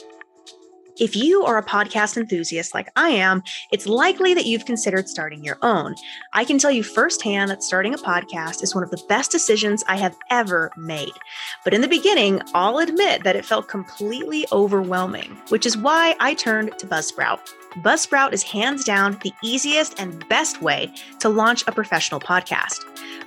Thank you. If you are a podcast enthusiast like I am, it's likely that you've considered starting your own. I can tell you firsthand that starting a podcast is one of the best decisions I have ever made. But in the beginning, I'll admit that it felt completely overwhelming, which is why I turned to Buzzsprout. Buzzsprout is hands down the easiest and best way to launch a professional podcast.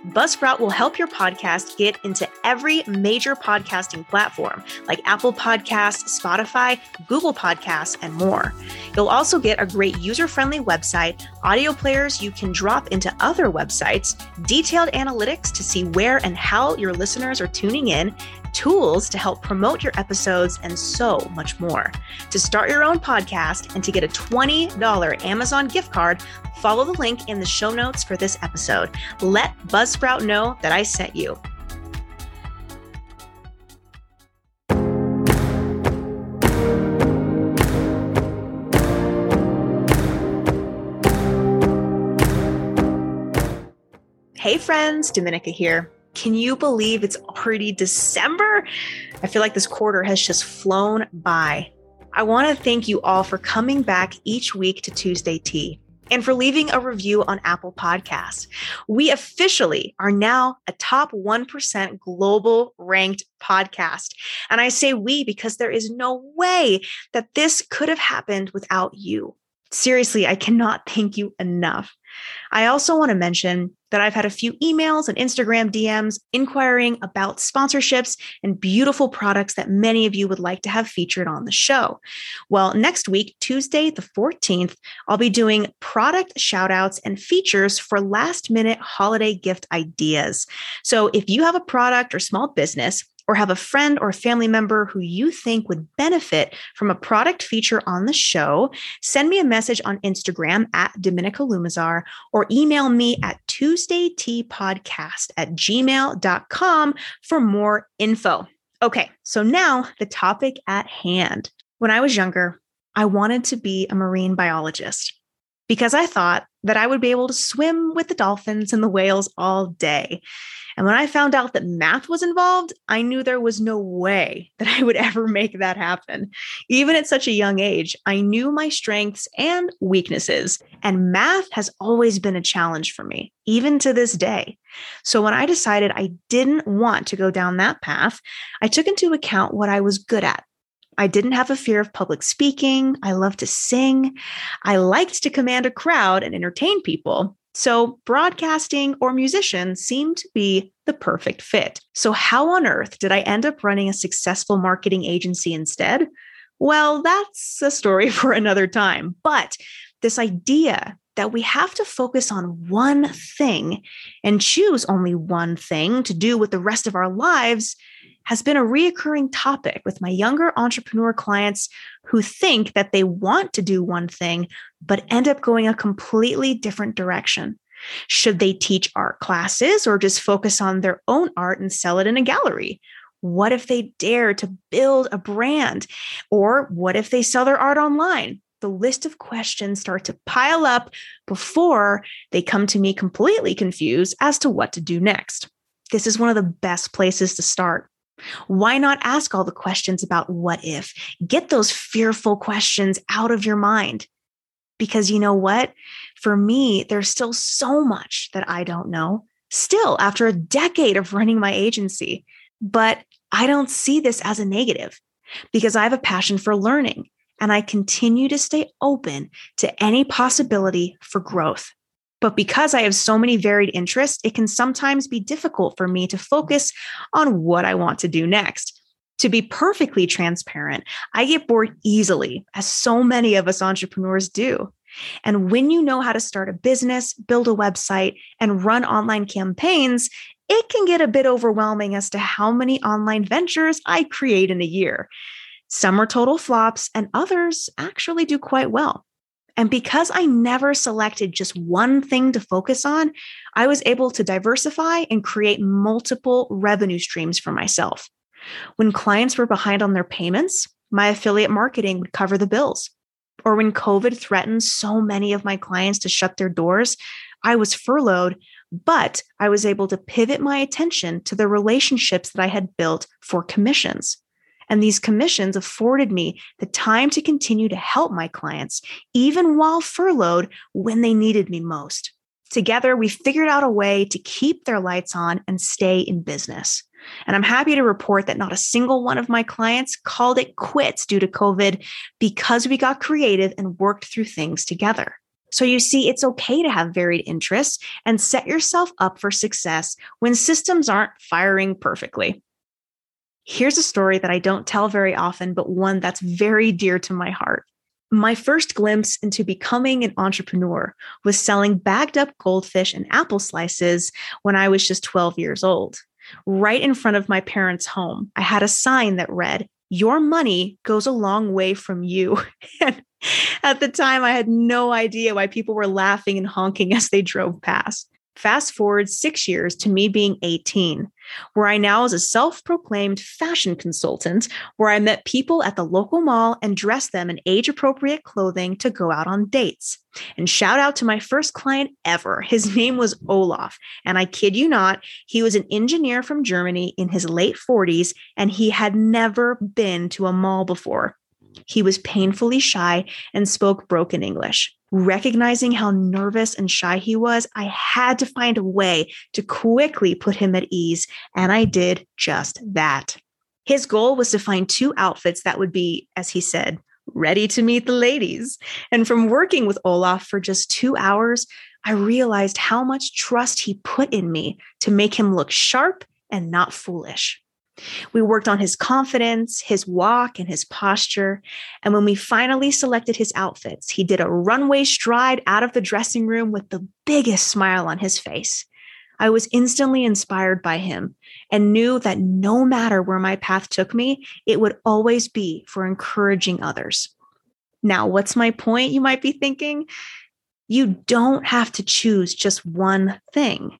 Buzzsprout will help your podcast get into every major podcasting platform like Apple Podcasts, Spotify, Google Podcasts, and more. You'll also get a great user friendly website, audio players you can drop into other websites, detailed analytics to see where and how your listeners are tuning in, tools to help promote your episodes, and so much more. To start your own podcast and to get a $20 Amazon gift card, follow the link in the show notes for this episode. Let Buzzsprout know that I sent you. Hey friends, Dominica here. Can you believe it's already December? I feel like this quarter has just flown by. I want to thank you all for coming back each week to Tuesday Tea and for leaving a review on Apple Podcasts. We officially are now a top 1% global ranked podcast. And I say we because there is no way that this could have happened without you. Seriously, I cannot thank you enough. I also want to mention that I've had a few emails and Instagram DMs inquiring about sponsorships and beautiful products that many of you would like to have featured on the show. Well, next week, Tuesday, the 14th, I'll be doing product shoutouts and features for last minute holiday gift ideas. So if you have a product or small business, or have a friend or family member who you think would benefit from a product feature on the show, send me a message on Instagram at Dominica Lumazar or email me at tuesdayteapodcast at gmail.com for more info. Okay, so now the topic at hand. When I was younger, I wanted to be a marine biologist because I thought that I would be able to swim with the dolphins and the whales all day. And when I found out that math was involved, I knew there was no way that I would ever make that happen. Even at such a young age, I knew my strengths and weaknesses, and math has always been a challenge for me, even to this day. So when I decided I didn't want to go down that path, I took into account what I was good at. I didn't have a fear of public speaking. I loved to sing. I liked to command a crowd and entertain people. So, broadcasting or musician seemed to be the perfect fit. So, how on earth did I end up running a successful marketing agency instead? Well, that's a story for another time. But this idea that we have to focus on one thing and choose only one thing to do with the rest of our lives has been a reoccurring topic with my younger entrepreneur clients who think that they want to do one thing, but end up going a completely different direction. Should they teach art classes or just focus on their own art and sell it in a gallery? What if they dare to build a brand? Or what if they sell their art online? The list of questions start to pile up before they come to me completely confused as to what to do next. This is one of the best places to start. Why not ask all the questions about what if? Get those fearful questions out of your mind. Because you know what? For me, there's still so much that I don't know, still after a decade of running my agency. But I don't see this as a negative because I have a passion for learning and I continue to stay open to any possibility for growth. But because I have so many varied interests, it can sometimes be difficult for me to focus on what I want to do next. To be perfectly transparent, I get bored easily, as so many of us entrepreneurs do. And when you know how to start a business, build a website, and run online campaigns, it can get a bit overwhelming as to how many online ventures I create in a year. Some are total flops, and others actually do quite well. And because I never selected just one thing to focus on, I was able to diversify and create multiple revenue streams for myself. When clients were behind on their payments, my affiliate marketing would cover the bills. Or when COVID threatened so many of my clients to shut their doors, I was furloughed, but I was able to pivot my attention to the relationships that I had built for commissions. And these commissions afforded me the time to continue to help my clients, even while furloughed when they needed me most. Together, we figured out a way to keep their lights on and stay in business. And I'm happy to report that not a single one of my clients called it quits due to COVID because we got creative and worked through things together. So you see, it's okay to have varied interests and set yourself up for success when systems aren't firing perfectly. Here's a story that I don't tell very often, but one that's very dear to my heart. My first glimpse into becoming an entrepreneur was selling bagged up goldfish and apple slices when I was just 12 years old. Right in front of my parents' home, I had a sign that read, Your money goes a long way from you. at the time, I had no idea why people were laughing and honking as they drove past. Fast forward six years to me being 18, where I now was a self proclaimed fashion consultant, where I met people at the local mall and dressed them in age appropriate clothing to go out on dates. And shout out to my first client ever. His name was Olaf. And I kid you not, he was an engineer from Germany in his late 40s, and he had never been to a mall before. He was painfully shy and spoke broken English recognizing how nervous and shy he was, I had to find a way to quickly put him at ease. And I did just that. His goal was to find two outfits that would be, as he said, ready to meet the ladies. And from working with Olaf for just two hours, I realized how much trust he put in me to make him look sharp and not foolish. We worked on his confidence, his walk, and his posture. And when we finally selected his outfits, he did a runway stride out of the dressing room with the biggest smile on his face. I was instantly inspired by him and knew that no matter where my path took me, it would always be for encouraging others. Now, what's my point? You might be thinking. You don't have to choose just one thing,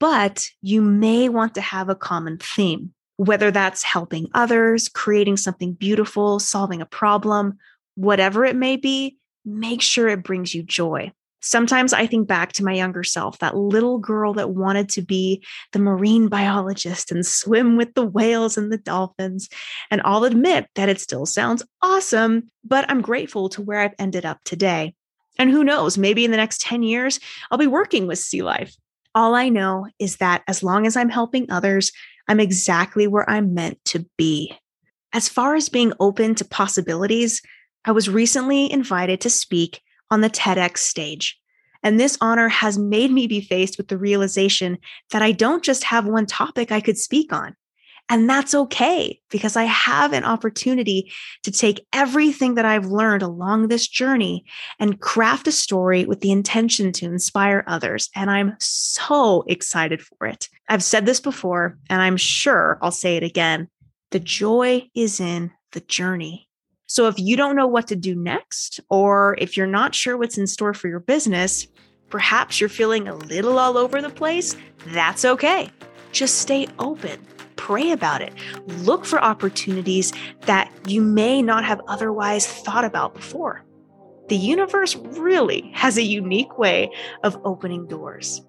but you may want to have a common theme whether that's helping others, creating something beautiful, solving a problem, whatever it may be, make sure it brings you joy. Sometimes I think back to my younger self, that little girl that wanted to be the marine biologist and swim with the whales and the dolphins. And I'll admit that it still sounds awesome, but I'm grateful to where I've ended up today. And who knows, maybe in the next 10 years, I'll be working with sea life. All I know is that as long as I'm helping others, I'm exactly where I'm meant to be. As far as being open to possibilities, I was recently invited to speak on the TEDx stage. And this honor has made me be faced with the realization that I don't just have one topic I could speak on. And that's okay because I have an opportunity to take everything that I've learned along this journey and craft a story with the intention to inspire others. And I'm so excited for it. I've said this before, and I'm sure I'll say it again. The joy is in the journey. So if you don't know what to do next, or if you're not sure what's in store for your business, perhaps you're feeling a little all over the place, that's okay. Just stay open pray about it. Look for opportunities that you may not have otherwise thought about before. The universe really has a unique way of opening doors.